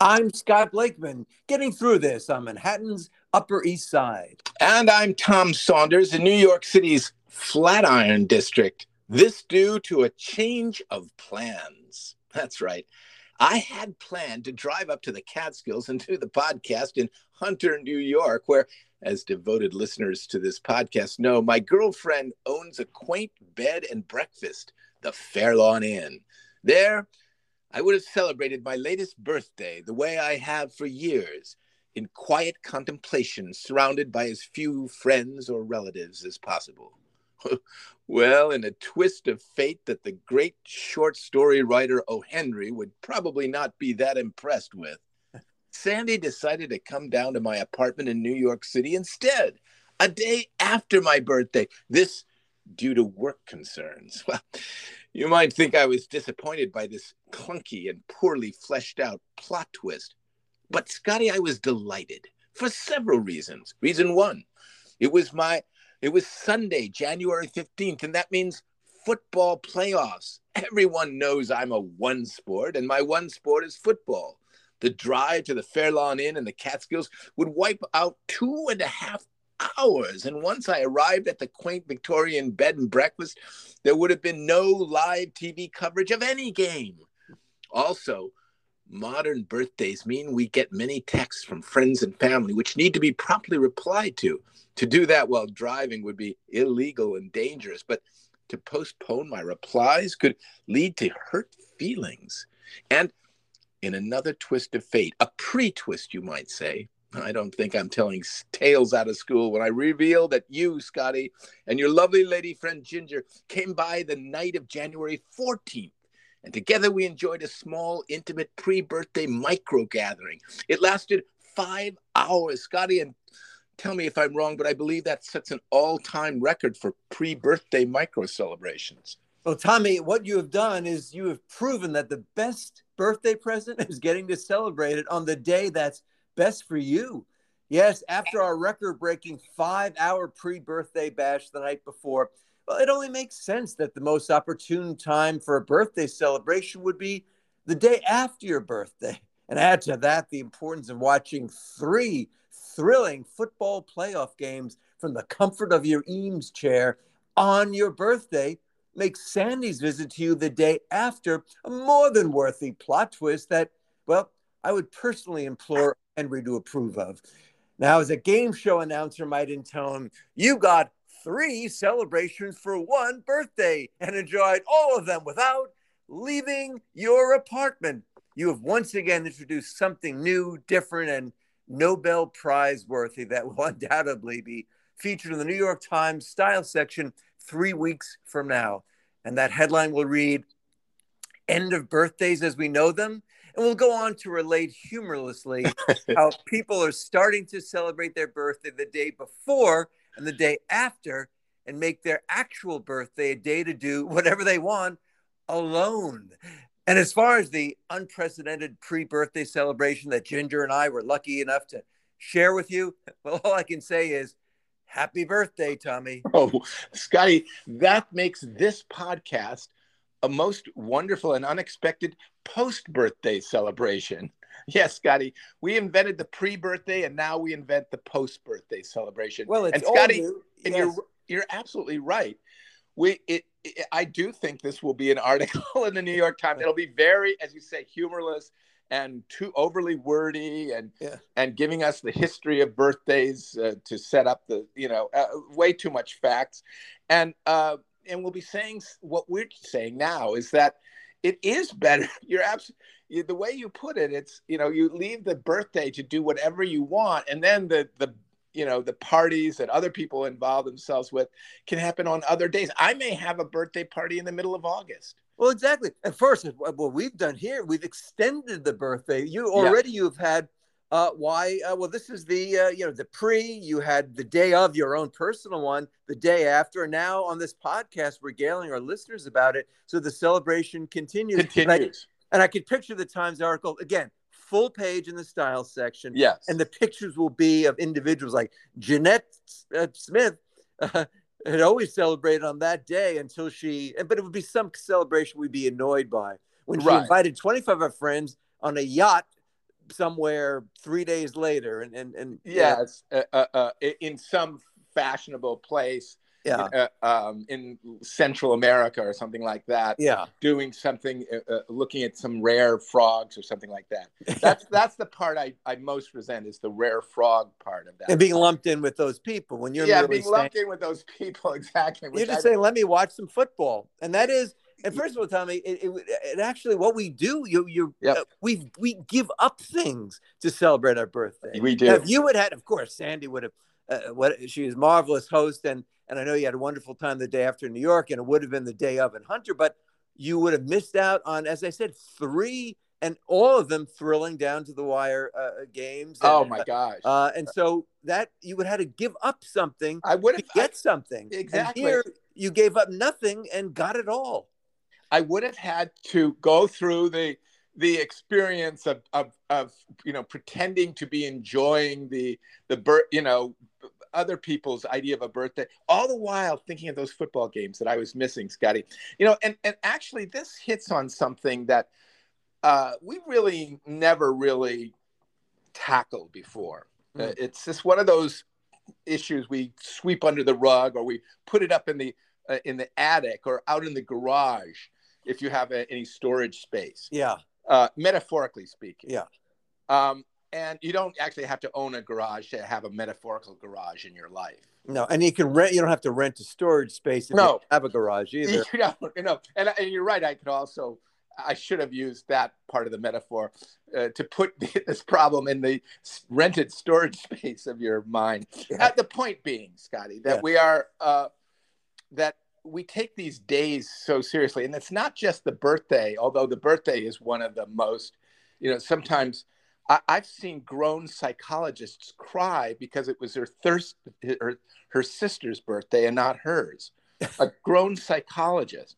I'm Scott Blakeman, getting through this on Manhattan's Upper East Side. And I'm Tom Saunders in New York City's Flatiron District. This due to a change of plans. That's right. I had planned to drive up to the Catskills and do the podcast in Hunter, New York, where, as devoted listeners to this podcast know, my girlfriend owns a quaint bed and breakfast, the Fairlawn Inn. There, I would have celebrated my latest birthday the way I have for years, in quiet contemplation, surrounded by as few friends or relatives as possible. well, in a twist of fate that the great short story writer O. Henry would probably not be that impressed with, Sandy decided to come down to my apartment in New York City instead, a day after my birthday. This due to work concerns. Well, you might think I was disappointed by this clunky and poorly fleshed out plot twist. But, Scotty, I was delighted for several reasons. Reason one, it was my it was Sunday, January 15th, and that means football playoffs. Everyone knows I'm a one sport, and my one sport is football. The drive to the Fairlawn Inn and the Catskills would wipe out two and a half hours. And once I arrived at the quaint Victorian bed and breakfast, there would have been no live TV coverage of any game. Also, modern birthdays mean we get many texts from friends and family, which need to be promptly replied to. To do that while driving would be illegal and dangerous, but to postpone my replies could lead to hurt feelings. And in another twist of fate, a pre twist, you might say, I don't think I'm telling tales out of school when I reveal that you, Scotty, and your lovely lady friend Ginger came by the night of January 14th. And together we enjoyed a small, intimate pre birthday micro gathering. It lasted five hours, Scotty. And tell me if I'm wrong, but I believe that sets an all time record for pre birthday micro celebrations. Well, Tommy, what you have done is you have proven that the best birthday present is getting to celebrate it on the day that's best for you. Yes, after our record breaking five hour pre birthday bash the night before, well, it only makes sense that the most opportune time for a birthday celebration would be the day after your birthday. And add to that the importance of watching three thrilling football playoff games from the comfort of your Eames chair on your birthday makes Sandy's visit to you the day after a more than worthy plot twist that, well, I would personally implore Henry to approve of. Now, as a game show announcer might intone, you got three celebrations for one birthday and enjoyed all of them without leaving your apartment. You have once again introduced something new, different, and Nobel Prize worthy that will undoubtedly be featured in the New York Times style section three weeks from now. And that headline will read End of Birthdays as We Know Them and we'll go on to relate humorlessly how people are starting to celebrate their birthday the day before and the day after and make their actual birthday a day to do whatever they want alone. And as far as the unprecedented pre birthday celebration that Ginger and I were lucky enough to share with you, well, all I can say is happy birthday, Tommy. Oh, Scotty, that makes this podcast a most wonderful and unexpected post birthday celebration. Yes, Scotty, we invented the pre birthday and now we invent the post birthday celebration. Well, it's and Scotty, new. and you're you're absolutely right. We it, it I do think this will be an article in the New York Times. It'll be very, as you say, humorless and too overly wordy and Yeah. and giving us the history of birthdays uh, to set up the you know uh, way too much facts and uh, and we'll be saying what we're saying now is that it is better you're absolutely the way you put it it's you know you leave the birthday to do whatever you want and then the the you know the parties that other people involve themselves with can happen on other days i may have a birthday party in the middle of august Well, exactly. At first, what what we've done here, we've extended the birthday. You already you've had uh, why? Uh, well, this is the uh, you know the pre. You had the day of your own personal one, the day after. and Now on this podcast, regaling our listeners about it, so the celebration continues. And I, continues and I could picture the Times article again, full page in the style section. yes and the pictures will be of individuals like Jeanette uh, Smith uh, had always celebrated on that day until she, but it would be some celebration we'd be annoyed by when she Right. invited 25 of her friends on a yacht somewhere three days later, and and and yeah, uh, uh, uh, in some fashionable place yeah, uh, um, in Central America or something like that. yeah. Doing something, uh, uh, looking at some rare frogs or something like that. That's that's the part I, I most resent is the rare frog part of that. And being lumped in with those people when you're yeah, being saying, lumped in with those people exactly. you're just I- saying, let me watch some football, and that is. And first of all, Tommy, it, it, it actually what we do, you you Yep. uh, we we give up things to celebrate our birthday. we do. Now, if you had had, of course, Sandy would have. Uh, what she was a marvelous host, and and I know you had a wonderful time the day after in New York, and it would have been the day of in Hunter, but you would have missed out on, as I said, three and all of them thrilling down to the wire uh, games. oh my gosh. Uh, and so that you would have had to give up something I would to have get something. exactly. And here you gave up nothing and got it all. I would have had to go through the the experience of, of of you know pretending to be enjoying the the birth you know other people's idea of a birthday all the while thinking of those football games that I was missing Scotty. You know and and actually this hits on something that uh, we really never really tackled before. Mm. uh, it's just one of those issues we sweep under the rug or we put it up in the uh, in the attic or out in the garage if you have a, any storage space Yeah. uh, metaphorically speaking Yeah. um, and you don't actually have to own a garage to have a metaphorical garage in your life No, and you can rent. You don't have to rent a storage space if No. you have a garage either. you know, you know and, and you're right i could also i should have used that part of the metaphor uh, to put this problem in the rented storage space of your mind Yeah. At the point being, Scotty, that Yeah. we are uh, that we take these days so seriously, and it's not just the birthday. Although the birthday is one of the most, you know, sometimes I, I've seen grown psychologists cry because it was her thirst, her, her sister's birthday and not hers. A grown psychologist.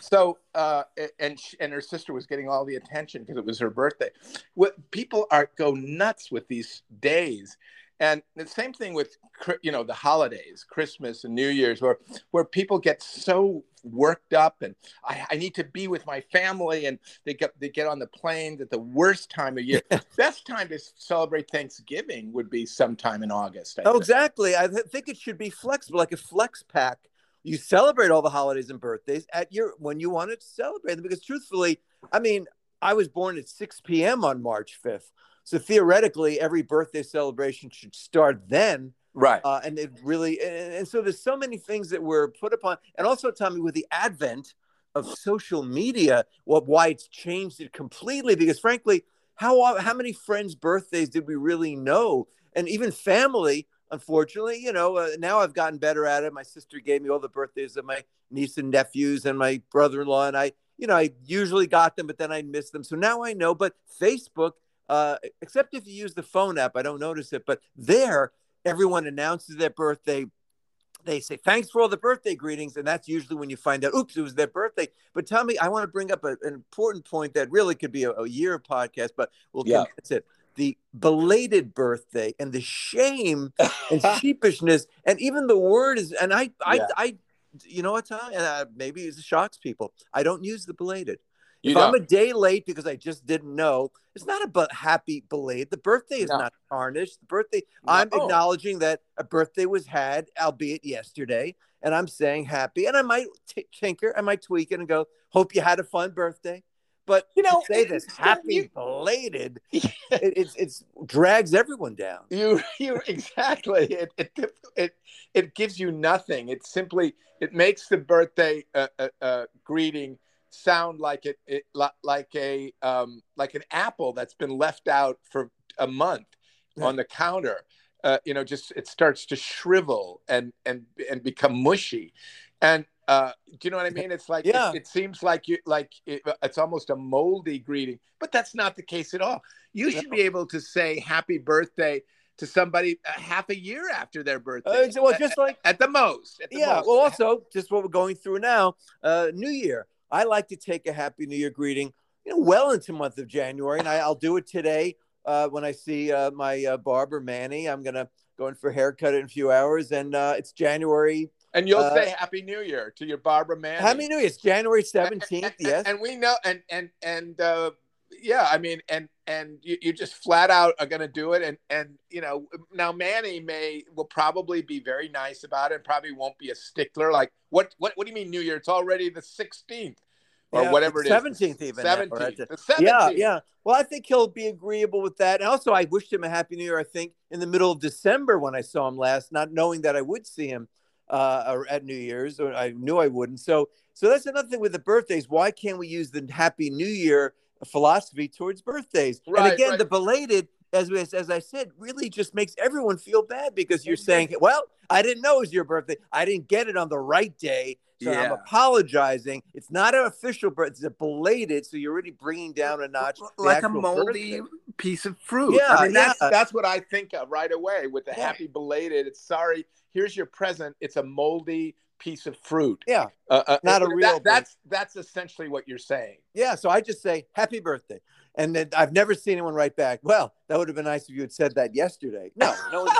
So, uh, and sh- and her sister was getting all the attention because it was her birthday. What people are go nuts with these days and the same thing with you know the holidays christmas and new year's where where people get so worked up and I, I need to be with my family and they get they get on the planes at the worst time of year best time to celebrate thanksgiving would be sometime in august I Oh, think. exactly. I th- think it should be flexible, like a flex pack. You celebrate all the holidays and birthdays at your when you want to celebrate them. Because truthfully, I mean, I was born at 6 p.m. on March 5th. So theoretically, every birthday celebration should start then. right Uh, and it really, and, and so there's so many things that were put upon. And also, Tommy, with the advent of social media, what why it's changed it completely. Because frankly, how how many friends' birthdays did we really know? And even family, unfortunately, you know, uh, now I've gotten better at it. My sister gave me all the birthdays of my niece and nephews and my brother-in-law, and I, you know, I usually got them, but then I missed them. So now I know. But Facebook, uh, except if you use the phone app, I don't notice it. But there, everyone announces their birthday. They say thanks for all the birthday greetings, and that's usually when you find out, oops, it was their birthday. But Tommy, I want to bring up a, an important point that really could be a, a year podcast, but we'll Yeah. condense it. The belated birthday and the shame and sheepishness, and even the word is, and I, I, Yeah. I, you know what, Tom? And uh, maybe it shocks people. I don't use the belated. You if I'm a day late because I just didn't know, it's not about happy belated. The birthday is No. not tarnished. The birthday, I'm acknowledging that a birthday was had, albeit yesterday, and I'm saying happy. And I might t- tinker, I might tweak it and go, "Hope you had a fun birthday." But You know, to say this happy you- belated, it, it's it's drags everyone down. You, you exactly. It, it, it, it gives you nothing. It simply it makes the birthday uh, uh, uh, greeting sound like it, it like a um, like an apple that's been left out for a month Yeah. on the counter. Uh, you know, just it starts to shrivel and and and become mushy. And uh, do you know what I mean? It's like Yeah. it, it seems like you like it, it's almost a moldy greeting, but that's not the case at all. You should No. be able to say happy birthday to somebody a half a year after their birthday. Uh, well, just like at the most. At the yeah. most. Well, also just what we're going through now, uh, New Year. I like to take a Happy New Year greeting, you know, well into month of January, and I, I'll do it today uh, when I see uh, my uh, barber Manny. I'm gonna go in for a haircut in a few hours, and uh, it's January. and you'll uh, say Happy New Year to your barber Manning. Happy New Year! It's January seventeenth. Yes. And we know, and and and uh, yeah, I mean, and and you, you just flat out are going to do it and and you know now manny may will probably be very nice about it probably won't be a stickler like what what what do you mean new year it's already the 16th or Yeah, whatever it is 17th even 17th right? the 17th Yeah, yeah. Well, I think he'll be agreeable with that. And also, I wished him a happy new year. I think in the middle of December when I saw him last, not knowing that I would see him uh, at New Year's, or I knew I wouldn't. So, so that's another thing with the birthdays. Why can't we use the Happy New Year philosophy towards birthdays? Right, and again, right. the belated. As, we- as I said, really just makes everyone feel bad because you're saying, "Well, I didn't know it was your birthday. I didn't get it on the right day, so I'm apologizing. It's not an official birthday; it's a belated. So you're already bringing down a notch. like a moldy birthday. piece of fruit. Yeah, I mean that's yeah. that's what I think of right away with the Yeah. happy belated. It's sorry, here's your present. It's a moldy piece of fruit. Yeah, Uh, uh, Not a that- real that's that's essentially what you're saying. yeah. So I just say happy birthday, and then I've never seen anyone write back. Well, that would have been nice if you had said that yesterday. No, no one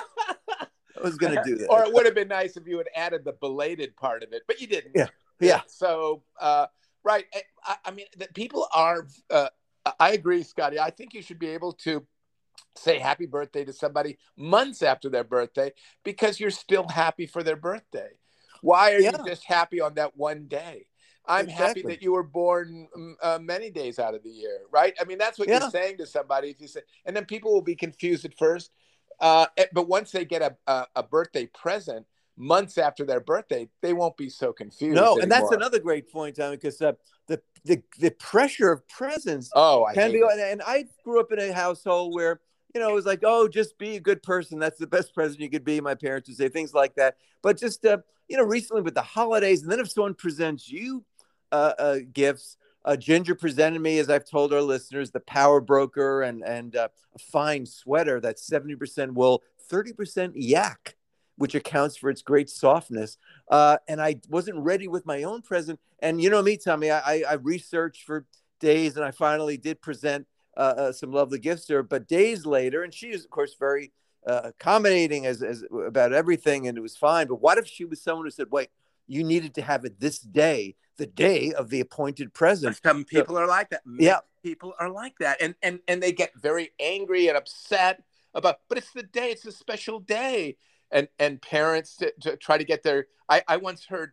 was going to do that. or it would have been nice if you had added the belated part of it, but you didn't. Yeah. Yeah. So, uh, right. I, I mean, that people are. Uh, I agree, Scotty. I think you should be able to say happy birthday to somebody months after their birthday because you're still happy for their birthday. Why are Yeah. you just happy on that one day? I'm happy that you were born mm, uh, many days out of the year, right? I mean, that's what Yeah. you're saying to somebody. If you say, and then people will be confused at first, uh, eh, but once they get a, a, a birthday present months after their birthday, they won't be so confused. No, and that's another great point, Tommy, because uh, the, the the pressure of presents Oh, I can be. it. And I grew up in a household where you know it was like, oh, just be a good person. That's the best present you could be. My parents would say things like that. But just uh, you know, recently with the holidays, and then if someone presents you uh, uh, gifts. Uh, Ginger presented me, as I've told our listeners, the Power Broker and and uh, a fine sweater that's seventy percent wool, thirty percent yak, which accounts for its great softness. Uh, and I wasn't ready with my own present. And you know me, Tommy, I, I, I researched for days, and I finally did present uh, uh, some lovely gifts to her. But days later, and she is of course very uh, accommodating as, as about everything, and it was fine. But what if she was someone who said, "Wait, you needed to have it this day, the day of the appointed present"? Some people are like that. Many Yeah. people are like that, and and and they get very angry and upset about. But it's the day; it's a special day, and and parents to, to try to get their. I I once heard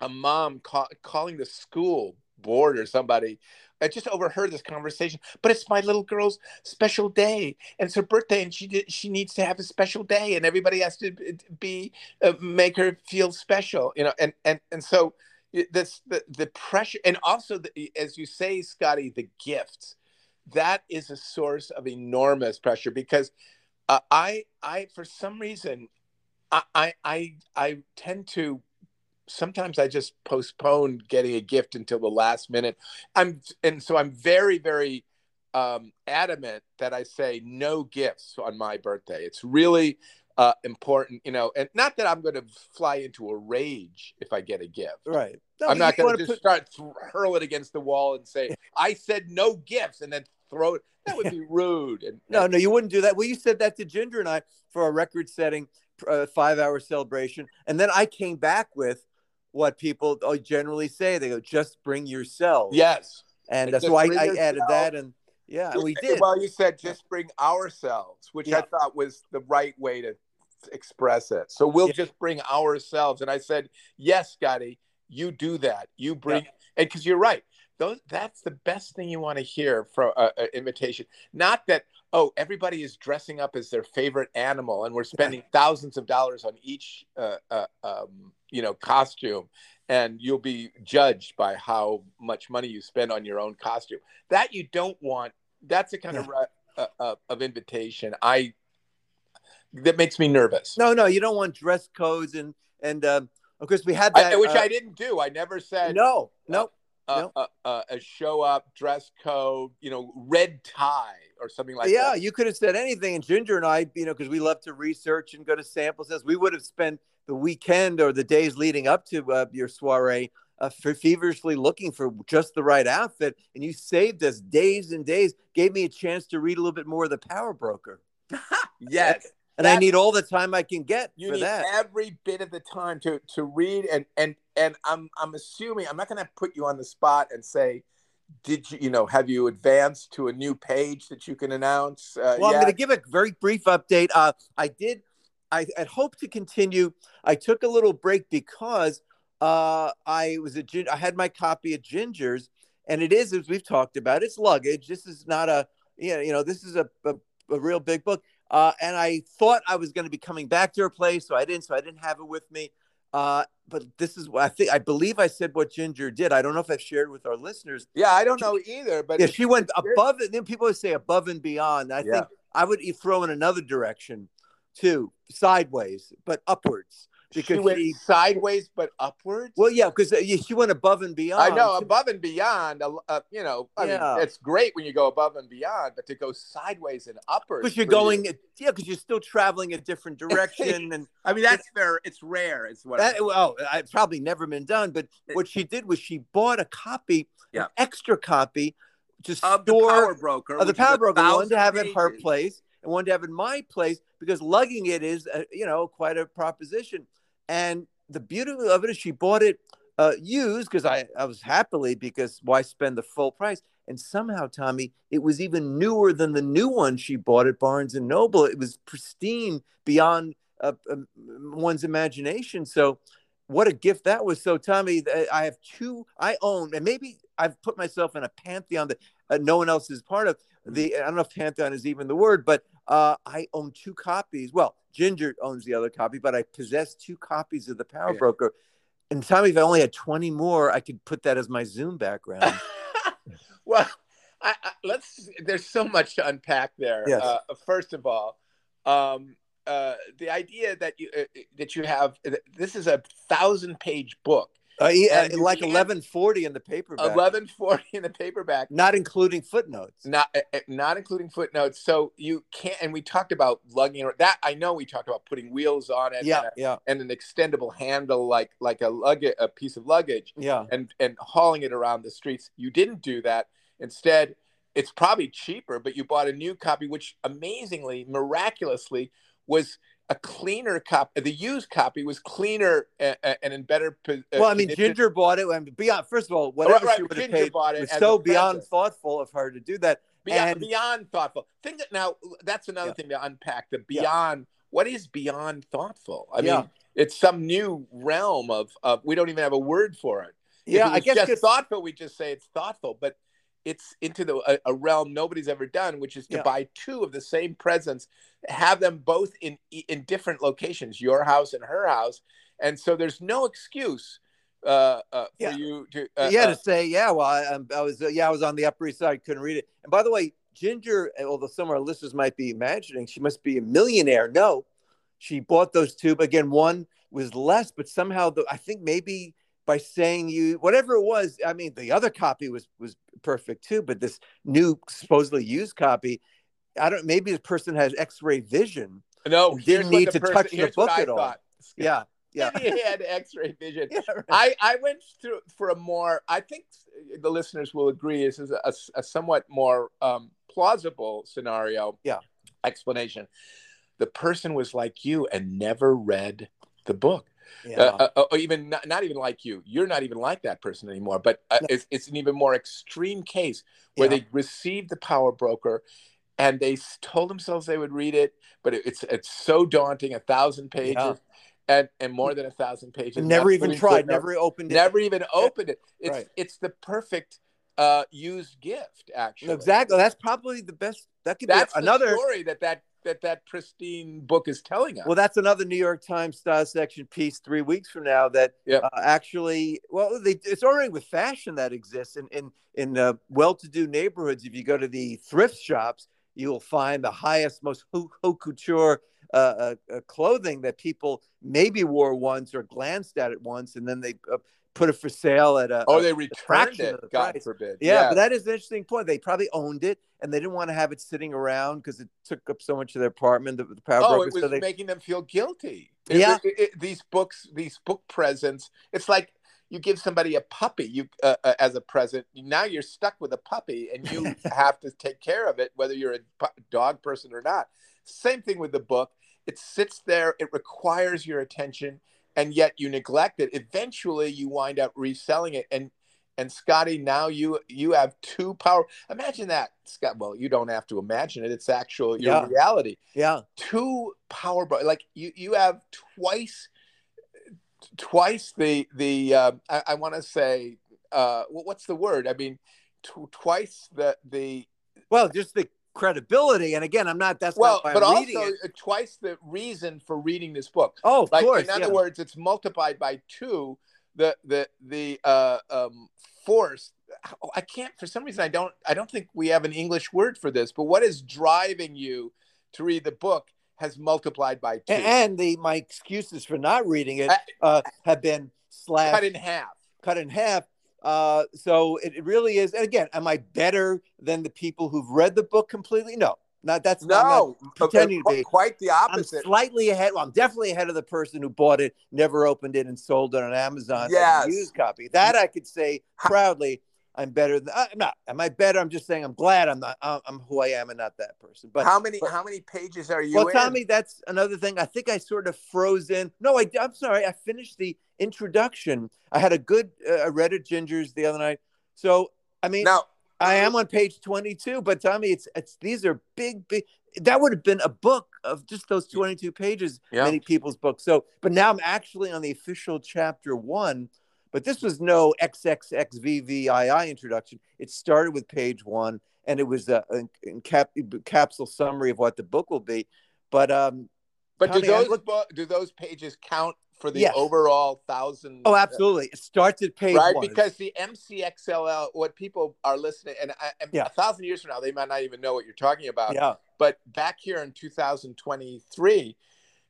a mom call, calling the school board or somebody. I just overheard this conversation. But it's my little girl's special day, and it's her birthday, and she did, she needs to have a special day, and everybody has to be uh, make her feel special, you know. And and and so this the, the pressure and also the, as you say scotty the gifts that is a source of enormous pressure because uh, i i for some reason I i i tend to sometimes i just postpone getting a gift until the last minute i'm and so i'm very very um, adamant that i say no gifts on my birthday it's really uh, important you know and not that i'm going to fly into a rage if i get a gift Right. No, I'm not going to just put- start th- hurl it against the wall and say I said no gifts and then throw it. That would be rude. And, No, and- no, you wouldn't do that. Well, you said that to Ginger and I for our record-setting uh, five-hour celebration, and then I came back with what people uh, generally say. They go, "Just bring yourself." yes, and why I, I added that, and yeah, and we did. Well, you said just bring ourselves, which I thought was the right way to express it. So we'll Yeah. just bring ourselves. And I said, yes, Scotty, you do that. You bring, and because you're right. Those, that's the best thing you want to hear from an uh, invitation. Not that, oh, everybody is dressing up as their favorite animal and we're spending thousands of dollars on each, uh, uh, um, you know, costume. And you'll be judged by how much money you spend on your own costume. That you don't want. That's a kind of uh, uh, of invitation I that makes me nervous. No, no, you don't want dress codes and and um, of course we had I- that, which uh, I didn't do. I never said no, no, uh, no. uh, uh, a show up dress code, you know, red tie or something like yeah, that. Yeah, you could have said anything. And Ginger and I, you know, because we love to research and go to sample sets, we would have spent the weekend or the days leading up to uh, your soiree uh, for feverishly looking for just the right outfit. And you saved us days and days, gave me a chance to read a little bit more of the Power Broker. Yes, And I need all the time I can get you for need that. every bit of the time to to read and and and I'm I'm assuming I'm not going to put you on the spot and say did you you know have you advanced to a new page that you can announce? Uh, well, I'm going to give a very brief update. Uh, I did. I had hoped to continue. I took a little break because uh, I was a I had my copy of Ginger's, and it is as we've talked about. It's luggage. This is not a you know, you know this is a, a, a real big book. Uh, and I thought I was going to be coming back to her place, so I didn't. So I didn't have it with me. Uh, but this is what I think. I believe I said what Ginger did. I don't know if I've shared with our listeners. Yeah, I don't know either. But yeah, she went above it. Then people would say above and beyond. I Yeah. think I would throw in another direction too, sideways, but upwards. she Because went she, sideways but upwards. well, yeah, because she went above and beyond. I know above and beyond. Uh, uh, you know, I Yeah. mean, it's great when you go above and beyond, but to go sideways and upwards because you're for you- going, yeah, because you're still traveling a different direction, and I mean, that's fair. It's rare. It's what. that, well, it's probably never been done. But what she did was she bought a copy, Yeah. an extra copy, to of the power broker. of the which is a power broker, one to have at her place and one to have in my place because lugging it is, uh, you know, quite a proposition. And the beauty of it is she bought it uh, used because I, I was happily because why spend the full price? And somehow, Tommy, it was even newer than the new one she bought at Barnes and Noble. It was pristine beyond uh, um, one's imagination. So, what a gift that was. So, Tommy, I have two. I own, and maybe I've put myself in a pantheon that uh, no one else is part of. The I don't know if pantheon is even the word, but uh, I own two copies. Well, Ginger owns the other copy, but I possess two copies of the Power Yeah. Broker. And Tommy, if I only had twenty more, I could put that as my Zoom background. well, I, I, let's. There's so much to unpack there. Yes. Uh, first of all, um, uh, the idea that you uh, that you have this is a thousand page book, Uh, yeah, And like eleven forty in the paperback, eleven forty in the paperback. not including footnotes. not uh, uh, not including footnotes. So you can't. And we talked about lugging that. I know we talked about putting wheels on it. Yeah, and, a- yeah, and an extendable handle, like like a luggage, a piece of luggage, yeah. and and hauling it around the streets. You didn't do that. Instead, it's probably cheaper, but you bought a new copy, which amazingly, miraculously, was a cleaner copy. The used copy was cleaner and, and in better. uh, Well, I mean, condition. Ginger bought it. Mean, beyond first of all, whatever right, she would have paid bought it was so beyond thoughtful of her to do that. beyond, and- beyond thoughtful. Think that now that's another Yeah. thing to unpack. The Yeah. beyond what is beyond thoughtful? I Yeah. mean, it's some new realm of of we don't even have a word for it. Yeah, I guess just thoughtful. We just say it's thoughtful, but it's into the a, a realm nobody's ever done, which is to Yeah. buy two of the same presents, have them both in in different locations, your house and her house, and so there's no excuse uh, uh, for Yeah. you to uh, yeah, uh, to say, yeah, well, I, I'm- was, uh, yeah, I was on the Upper East Side, couldn't read it. And by the way, Ginger, although some of our listeners might be imagining, she must be a millionaire. No, she bought those two. But again, one was less, but somehow, the, I think maybe by saying you, whatever it was, I mean, the other copy was was perfect too. But this new, supposedly used copy, I don't. Maybe the person has X-ray vision. no didn't need to person- touch the book at all. thought. Yeah, yeah, he had X-ray vision. yeah. right. I, I went through for a more, I think the listeners will agree, this is a, a somewhat more um, plausible scenario Yeah. explanation. The person was like you and never read the book. Yeah. Uh, uh, or even not, not even like you. You're not even like that person anymore. But uh, No. it's, it's an even more extreme case where Yeah. they received the power broker and they told themselves they would read it, but it, it's it's so daunting, a thousand pages. Yeah. And, and more than a thousand pages. never even tried, never opened it. never even opened it. It's Right. it's the perfect uh, used gift, actually. Exactly. That's probably the best. That could That's be the another. story that that that that pristine book is telling us. Well, that's another New York Times style section piece three weeks from now. That Yep. uh, actually, well, they, it's already with fashion that exists in in in uh, well-to-do neighborhoods. If you go to the thrift shops, you will find the highest, most haute couture uh, uh, uh, clothing that people maybe wore once or glanced at it once, and then they uh, put it for sale at a. oh, a- they returned it. God price. forbid. yeah, but that is an interesting point. They probably owned it, and they didn't want to have it sitting around because it took up so much of their apartment. The, the power oh, broker, it was so they, making them feel guilty. It- Yeah. it- these books, these book presents. It's like you give somebody a puppy you uh, uh, as a present. Now you're stuck with a puppy, and you have to take care of it, whether you're a pu- dog person or not. Same thing with the book. It sits there. It requires your attention, and yet you neglect it. Eventually, you wind up reselling it, and and Scotty, now you you have two power. Imagine that, Scott. Well, you don't have to imagine it; it's actual your Yeah. reality. Yeah. Two power, like you you have twice, twice the the. Uh, I, I want to say, uh, what's the word? I mean, tw- twice the the. Well, just the credibility. And again, I'm not. That's Well, not but I'm also uh, twice the reason for reading this book. Oh, of like course. in other yeah. words it's multiplied by two the the the uh um force i can't for some reason i don't i don't think we have an english word for this but what is driving you to read the book has multiplied by two and the my excuses for not reading it uh, have been slashed, cut in half cut in half. Uh, so it, it really is. And again, am I better than the people who've read the book completely? No, not that's not. Not No, uh, uh, pretending to be. quite the I'm opposite. slightly ahead. Well, I'm definitely ahead of the person who bought it, never opened it, and sold it on Amazon Yeah, used copy. That I could say proudly. I'm better than. I'm not. Am I better? I'm just saying. I'm glad I'm not. I'm, I'm who I am and not that person. But how many but- how many pages are you well, in? Tommy, that's another thing. I think I sort of froze in. No, I, I'm sorry. I finished the introduction. I had a good. Uh, I read at Ginger's the other night. So I mean, now I am on page 22. But Tommy, it's it's these are big, big. That would have been a book of just those 22 pages. Yeah. Many people's books. So, but now I'm actually on the official chapter one. But this was no XXXVVII introduction. It started with page one, and it was a, a, cap, capsule summary of what the book will be. But um, but do Tommy, I those bo- do those pages count for the Yes. overall thousand oh, absolutely, it starts at page right one. because the mcxll what people are listening and, I, and Yeah. a thousand years from now they might not even know what you're talking about yeah, but back here in 2023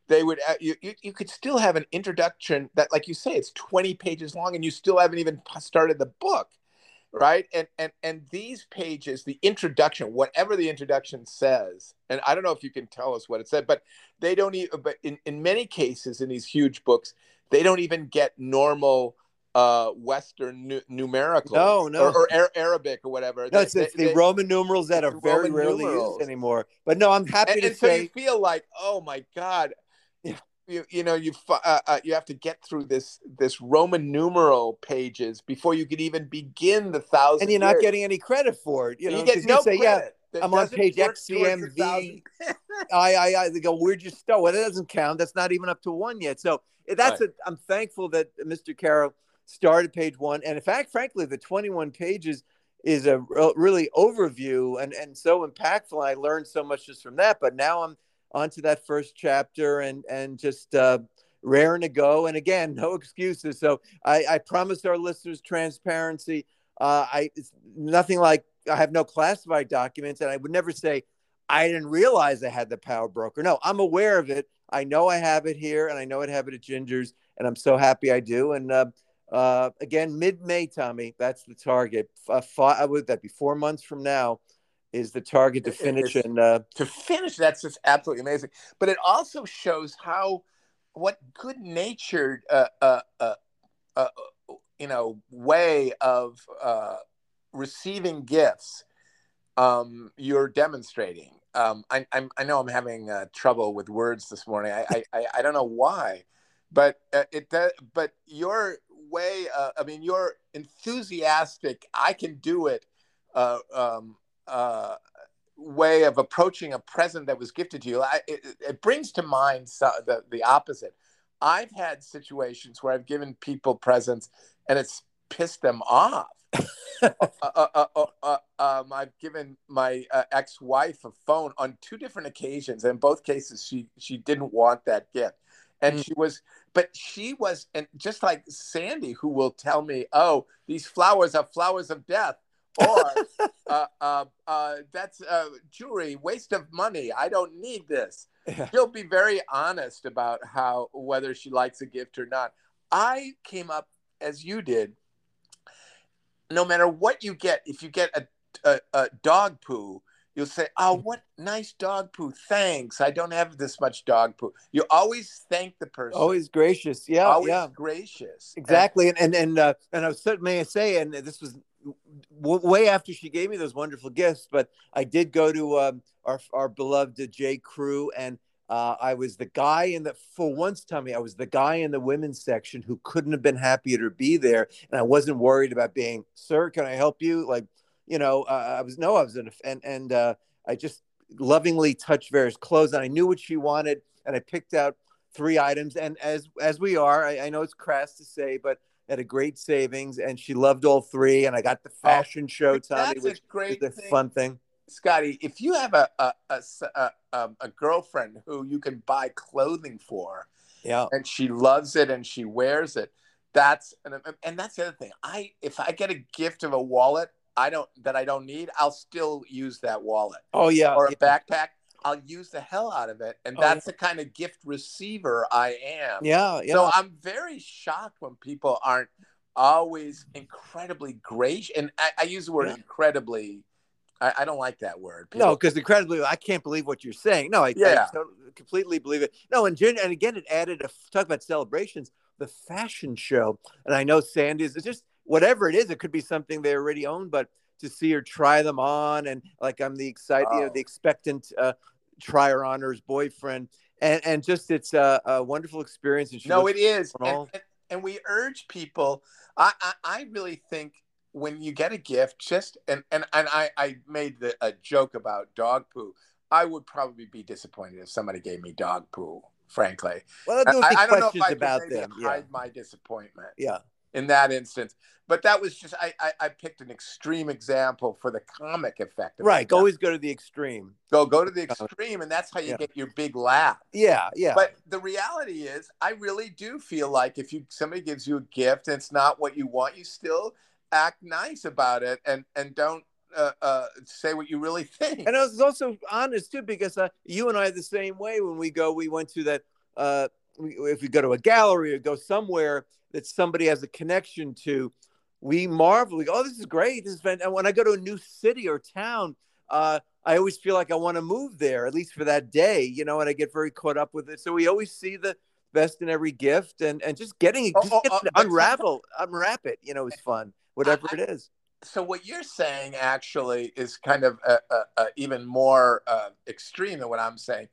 they would uh, you, you, you could still have an introduction that like you say it's 20 pages long and you still haven't even started the book right and and and these pages the introduction whatever the introduction says and i don't know if you can tell us what it said but they don't even but in, in many cases in these huge books they don't even get normal uh western nu- numericals No, no. or, or Ar- arabic or whatever no, it's, They- it's they- the Roman numerals that are very Roman rarely numerals. used anymore. But no, I'm happy and, to and so say. you feel like oh my god. You, you know you uh, uh, you have to get through this this roman numeral pages before you could even begin the thousand and you're not years. getting any credit for it. You know, you get no say, credit. That I'm on page work towards your XCMV. I, I, I, they go, where'd you start? Well, that doesn't count. That's not even up to one yet. So eh, that's Right. a, I'm thankful that Mr. Caro started page one. And in fact, frankly, the 21 pages is a re- really overview and, and so impactful. I learned so much just from that. But now I'm on to that first chapter and, and just uh, raring to go. And again, no excuses. So I, I promised our listeners transparency. Uh, I it's nothing like I have no classified documents, and I would never say I didn't realize I had the power broker. No, I'm aware of it. I know I have it here, and I know I have it at Ginger's, and I'm so happy I do. And uh, uh, again, mid-May, Tommy, that's the target. Uh, five, would that be four months from now? Is the target to finish? And uh, to finish that's just absolutely amazing but it also shows how what good natured uh, uh, uh, uh, you know way of uh, receiving gifts um, you're demonstrating um, I, I'm, I know I'm having uh, trouble with words this morning. I, I, I, don't know why, but uh, it does. But your way, uh, I mean, you're enthusiastic. I can do it. Uh, um, uh, way of approaching a present that was gifted to you. I, it, it brings to mind so, the the opposite. I've had situations where I've given people presents and it's pissed them off. uh, uh, uh, uh, uh, um, I've given my uh, ex-wife a phone on two different occasions, and in both cases, she she didn't want that gift, and Mm. she was, but she was, and just like Sandy, who will tell me, "Oh, these flowers are flowers of death," or uh, uh, uh, "That's uh, jewelry, waste of money. I don't need this." Yeah. She'll be very honest about how whether she likes a gift or not. I came up as you did no matter what you get, if you get a, a, a dog poo, you'll say, "Oh, what nice dog poo! Thanks. I don't have this much dog poo." You always thank the person. always gracious. Yeah, always yeah. gracious. Exactly, and and and uh, and I was may I say, and this was w- way after she gave me those wonderful gifts, but I did go to um, our our beloved J. Crew, and Uh, I was the guy in the for once, Tommy. I was the guy in the women's section who couldn't have been happier to be there, and I wasn't worried about being, "Sir, can I help you?" Like, you know, uh, I was no, I was in, a, and and uh, I just lovingly touched Vera's clothes, and I knew what she wanted, and I picked out three items. And as as we are, I, I know it's crass to say, but at a great savings, and she loved all three. And I got the oh, fashion show, Tommy, That's which a great is a fun thing. Scotty, if you have a a, a, a, um, a girlfriend who you can buy clothing for, yeah, and she loves it and she wears it, that's and, and that's the other thing. I if I get a gift of a wallet, I don't that I don't need, I'll still use that wallet. Oh yeah, or a yeah. backpack. I'll use the hell out of it, and oh, that's oh, yeah. the kind of gift receiver I am. Yeah, yeah. So I'm very shocked when people aren't always incredibly gracious, and I, I use the word yeah. incredibly I, I don't like that word. People... No, because incredibly, I can't believe what you're saying. No, I, yeah. I totally, completely believe it. No, and and again, it added a talk about celebrations, the fashion show, and I know Sandy's. It's just whatever it is. It could be something they already own, but to see her try them on, and like I'm the excited, oh. you know, the expectant uh, try her on her boyfriend, and and just it's a, a wonderful experience. And no, it is, and, and, and we urge people. I, I I really think when you get a gift, just and and and I I made the, a joke about dog poo. I would probably be disappointed if somebody gave me dog poo. Frankly, well, I, I, I don't know if I about them. Hide yeah. my disappointment. Yeah. In that instance, but that was just I, I, I picked an extreme example for the comic effect. right. Always go to the extreme. Go go to the extreme, and that's how you yeah. get your big laugh. Yeah, yeah. But the reality is, I really do feel like if you somebody gives you a gift and it's not what you want, you still act nice about it and and don't uh, uh, say what you really think. And I was also honest too, because uh, you and I are the same way. When we go, we went to that. Uh, if we go to a gallery or go somewhere that somebody has a connection to, we marvel. We go, "Oh, this is great! This is fantastic." And when I go to a new city or town, uh, I always feel like I want to move there, at least for that day, you know. And I get very caught up with it. So we always see the best in every gift, and and just getting oh, just oh, oh, unravel, unwrap it, you know, is fun whatever I, it is. So what you're saying actually is kind of a, a, a even more uh, extreme than what I'm saying.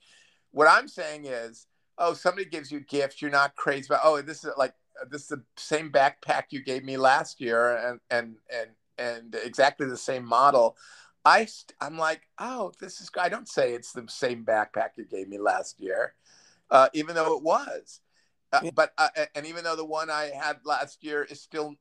What I'm saying is, oh, somebody gives you a gift, you're not crazy about. Oh, this is like this is the same backpack you gave me last year, and and and and exactly the same model. I I'm like, oh, this is. I don't say it's the same backpack you gave me last year, uh, even though it was. Uh, but uh, and even though the one I had last year is still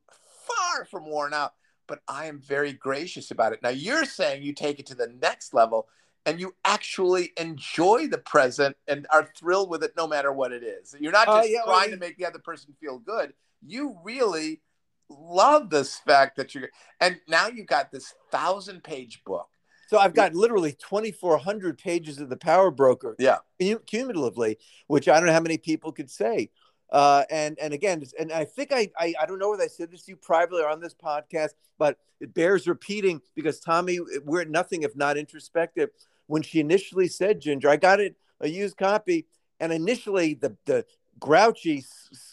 far from worn out, but I am very gracious about it. Now you're saying you take it to the next level and you actually enjoy the present and are thrilled with it no matter what it is. You're not uh, just uh, yeah, trying to make the other person feel good. You really love this fact that you're and now you've got this thousand page book. So I've got literally 2,400 pages of the Power Broker, yeah, cumulatively, which I don't know how many people could say. Uh, and and again, and I think I, I, I don't know whether I said this to you privately or on this podcast, but it bears repeating because Tommy, we're nothing if not introspective. When she initially said Ginger, I got it a used copy, and initially the the grouchy,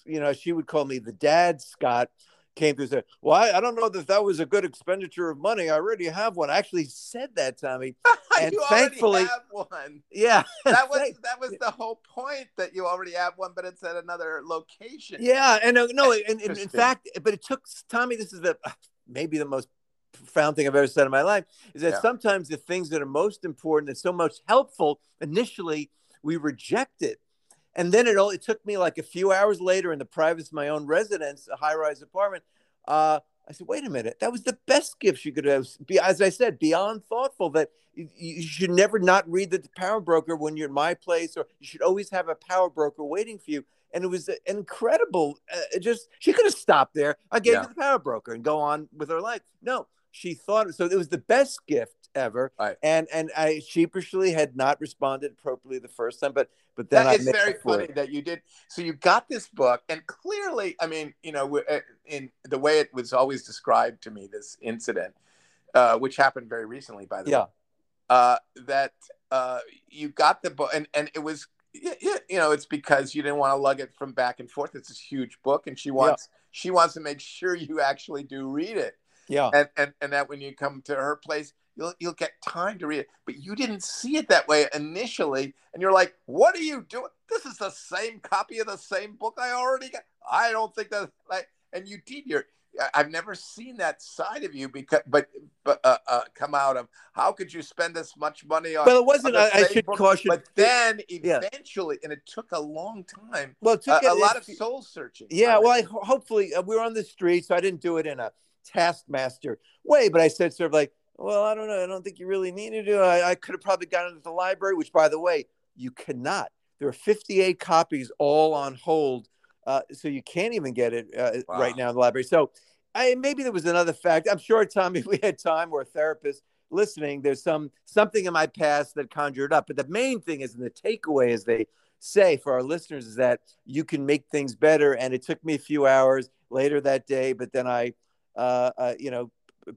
you know, she would call me the dad Scott came through and said, Well, I, I, don't know that that was a good expenditure of money. I already have one. I actually said that, Tommy. And you thankfully, have one. Yeah. That was that was the whole point that you already have one, but it's at another location. Yeah. And uh, no, and, and in fact, but it took Tommy, this is the maybe the most profound thing I've ever said in my life is that yeah. sometimes the things that are most important and so most helpful initially we reject it and then it all it took me like a few hours later in the privacy of my own residence, a high rise apartment. Uh, I said, wait a minute, that was the best gift you could have. Be, as I said, beyond thoughtful that you, you should never not read the power broker when you're in my place, or you should always have a power broker waiting for you. And it was incredible. Uh, just she could have stopped there. I gave yeah. the power broker and go on with her life. No, she thought so. It was the best gift ever. Right. And and I sheepishly had not responded appropriately the first time, but but then that is very funny it. that you did. So you got this book, and clearly, I mean, you know, uh, in the way it was always described to me, this incident, uh, which happened very recently, by the yeah. way, uh, that uh, you got the book, and and it was. You know, it's because you didn't want to lug it from back and forth. It's this huge book, and she wants yeah. she wants to make sure you actually do read it. Yeah, and and and that when you come to her place, you'll you'll get time to read it. But you didn't see it that way initially, and you're like, "What are you doing? This is the same copy of the same book I already got." I don't think that like, and you did. You're I've never seen that side of you because, but, but uh, uh, come out of how could you spend this much money on? Well, it wasn't. I, I, should book? caution. But then eventually, yeah. and it took a long time. Well, it took a, a lot of soul searching. Yeah. Well, I, hopefully uh, we were on the street, so I didn't do it in a taskmaster way, but I said sort of like, well, I don't know. I don't think you really need to do. I, I could have probably gone into the library, which, by the way, you cannot. There are 58 copies all on hold uh, so you can't even get it uh, wow. right now in the library. So I, maybe there was another fact. I'm sure, Tom, if we had time or a therapist listening, there's some something in my past that conjured up. But the main thing is, and the takeaway, as they say for our listeners, is that you can make things better. And it took me a few hours later that day, but then I, uh, uh, you know,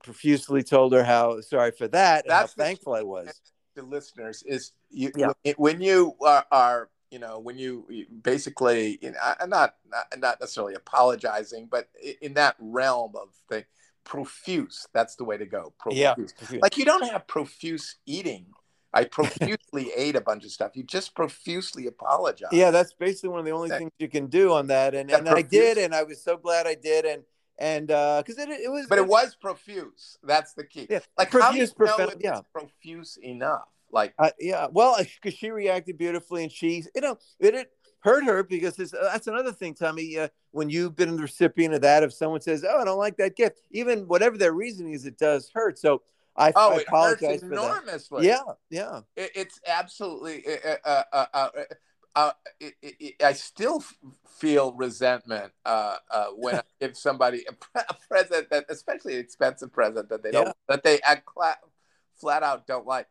profusely told her how sorry for that and how thankful I was. The listeners is you yeah. when you are, are you know when you, basically you know, I'm not, not not necessarily apologizing, but in that realm of the profuse, that's the way to go. Profuse. Yeah, like you don't have profuse eating. I profusely ate a bunch of stuff. You just profusely apologize. Yeah, that's basically one of the only that, things you can do on that, and and I did, and I was so glad I did, and and because uh, it, it was, but it was profuse. That's the key. Yeah, like profuse, how do you know yeah, profuse enough. Like, uh, yeah, well, because she reacted beautifully, and she, you know, it, it hurt her because uh, that's another thing, Tommy. Uh, when you've been the recipient of that, if someone says, "Oh, I don't like that gift," even whatever their reasoning is, it does hurt. So I, oh, I apologize it hurts enormously. Yeah, yeah. It, it's absolutely. Uh, uh, it, it, I still feel resentment uh, uh, when I give somebody a, a, present that, especially an expensive present that they don't, yeah. that they flat out don't like.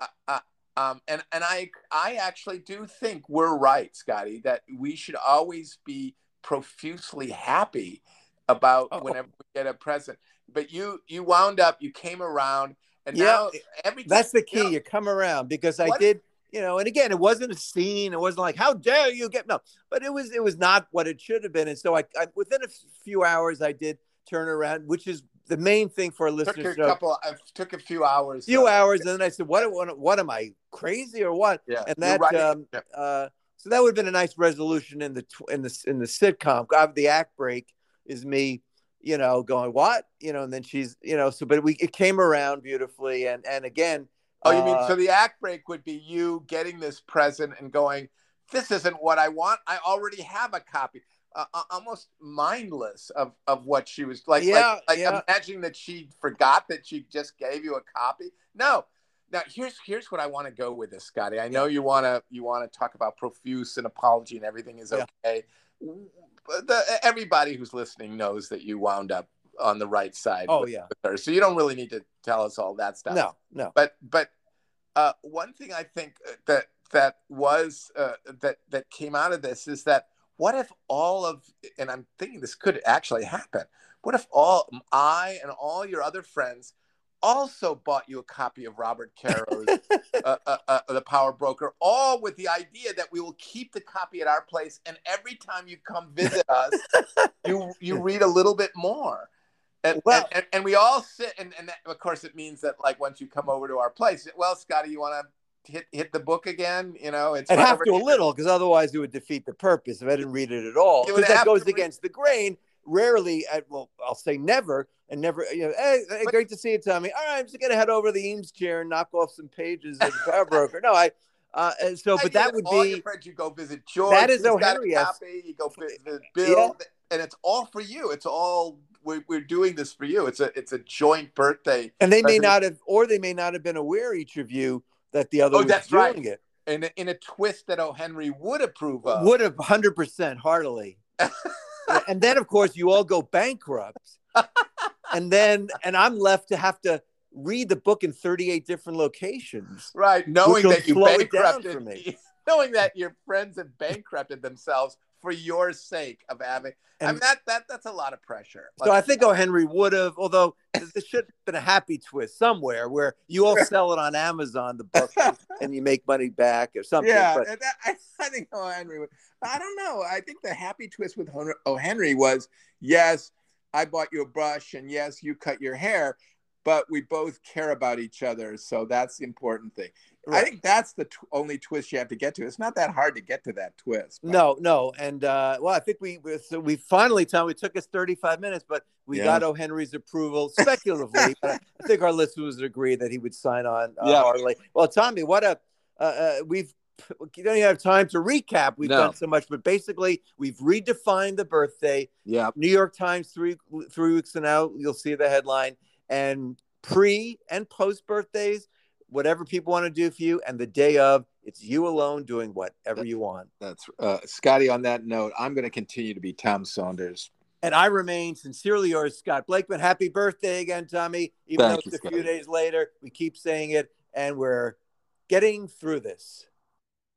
Uh, uh, um, and and I I actually do think we're right, Scotty, that we should always be profusely happy about oh. whenever we get a present. But you you wound up, you came around, and yeah, now every that's the key. You, know, you come around because I did, you know, and again, it wasn't a scene. It wasn't like how dare you get no, but it was it was not what it should have been. And so I, I within a few hours, I did turn around, which is the main thing for a listener. Took a couple. I took a few hours. Few so. hours, and then I said, "What? What? What am I crazy or what?" Yeah. And that. Right. Um, yeah. uh, so that would have been a nice resolution in the in the in the sitcom. The act break is me, you know, going what, you know, and then she's, you know, so but we it came around beautifully, and and again. Oh, you uh, mean so the act break would be you getting this present and going, "This isn't what I want. I already have a copy." uh, almost mindless of, of what she was like. Yeah, like, like yeah. imagining that she forgot that she just gave you a copy. No. Now here's here's what I want to go with this, Scotty. I know you want to you want to talk about profuse and apology and everything is okay. Yeah. The, everybody who's listening knows that you wound up on the right side. Oh with, yeah. With her, so you don't really need to tell us all that stuff. No, no. But but uh, one thing I think that that was uh, that that came out of this is that what if all of and i'm thinking this could actually happen what if all i and all your other friends also bought you a copy of robert caro's uh, uh, uh, the power broker all with the idea that we will keep the copy at our place and every time you come visit us you you read a little bit more and, well, and, and, we all sit and, and that, of course it means that like once you come over to our place well scotty you want to hit hit the book again. You know, it's I'd have to a little because otherwise it would defeat the purpose if I didn't read it at all. Because that goes against the grain. Rarely, I, well, I'll say never, and never. You know, hey, hey but, great to see you, Tommy. All right, I'm just gonna head over to the Eames chair and knock off some pages of the power broker. No, I. Uh, so, but that would all be. Your friends, you go visit George. That is O. Henry. You go visit Bill, yeah. and it's all for you. It's all we're, we're doing this for you. It's a it's a joint birthday. And they may not have, or they may not have been aware each of you that the other oh, was that's doing right. it. In a, in a twist that O. Henry would approve of. Would have 100% heartily. and then, of course, you all go bankrupt. and then, and I'm left to have to read the book in 38 different locations. Right. Knowing that you bankrupted, me. knowing that your friends have bankrupted themselves for your sake of having. And I mean that that that's a lot of pressure. so I think O. Henry would have, although this should have been a happy twist somewhere where you all sell it on Amazon, the book, and you make money back or something. Yeah, but, that, I, I, think O. Henry would. I don't know. I think the happy twist with O. Oh, Henry was yes, I bought you a brush, and yes, you cut your hair. but we both care about each other. So that's the important thing. Right. I think that's the t- only twist you have to get to. It's not that hard to get to that twist. but- No, no, and uh, well, I think we so we finally, Tom. It took us 35 minutes, but we Yeah. got O. Henry's approval speculatively. but I think our listeners would agree that he would sign on. Uh, Yeah. Harley. Well, Tommy, what a uh, uh, we've. You don't even have time to recap. We've No. done so much, but basically, we've redefined the birthday. Yeah. New York Times three three weeks from now, you'll see the headline. And pre and post birthdays, whatever people want to do for you, and the day of, it's you alone doing whatever you want. That's uh, Scotty. On that note, I'm going to continue to be Tom Saunders. And I remain sincerely yours, Scott Blakeman. Happy birthday again, Tommy. Even Thank though you, it's a few days later, we keep saying it, and we're getting through this.